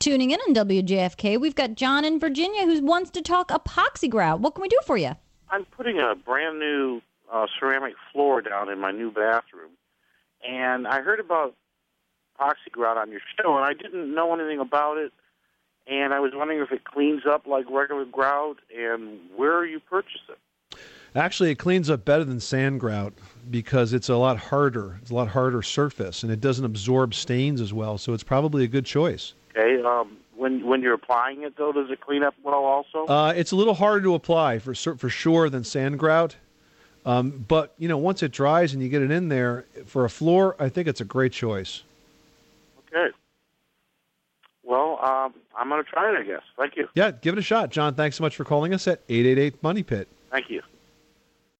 Tuning in on WJFK, we've got John in Virginia who wants to talk epoxy grout. What can we do for you? I'm putting a brand new uh, ceramic floor down in my new bathroom, and I heard about epoxy grout on your show, and I didn't know anything about it. And I was wondering if it cleans up like regular grout, and where you purchase it. Actually, it cleans up better than sand grout because it's a lot harder. It's a lot harder surface, and it doesn't absorb stains as well. So it's probably a good choice. Okay. Um, when when you're applying it, though, does it clean up well? Also. Uh, it's a little harder to apply for for sure than sand grout. Um, but you know, once it dries and you get it in there for a floor, I think it's a great choice. Okay. Well, um, I'm going to try it, I guess. Thank you. Yeah, give it a shot, John. Thanks so much for calling us at eight eight eight Money Pit.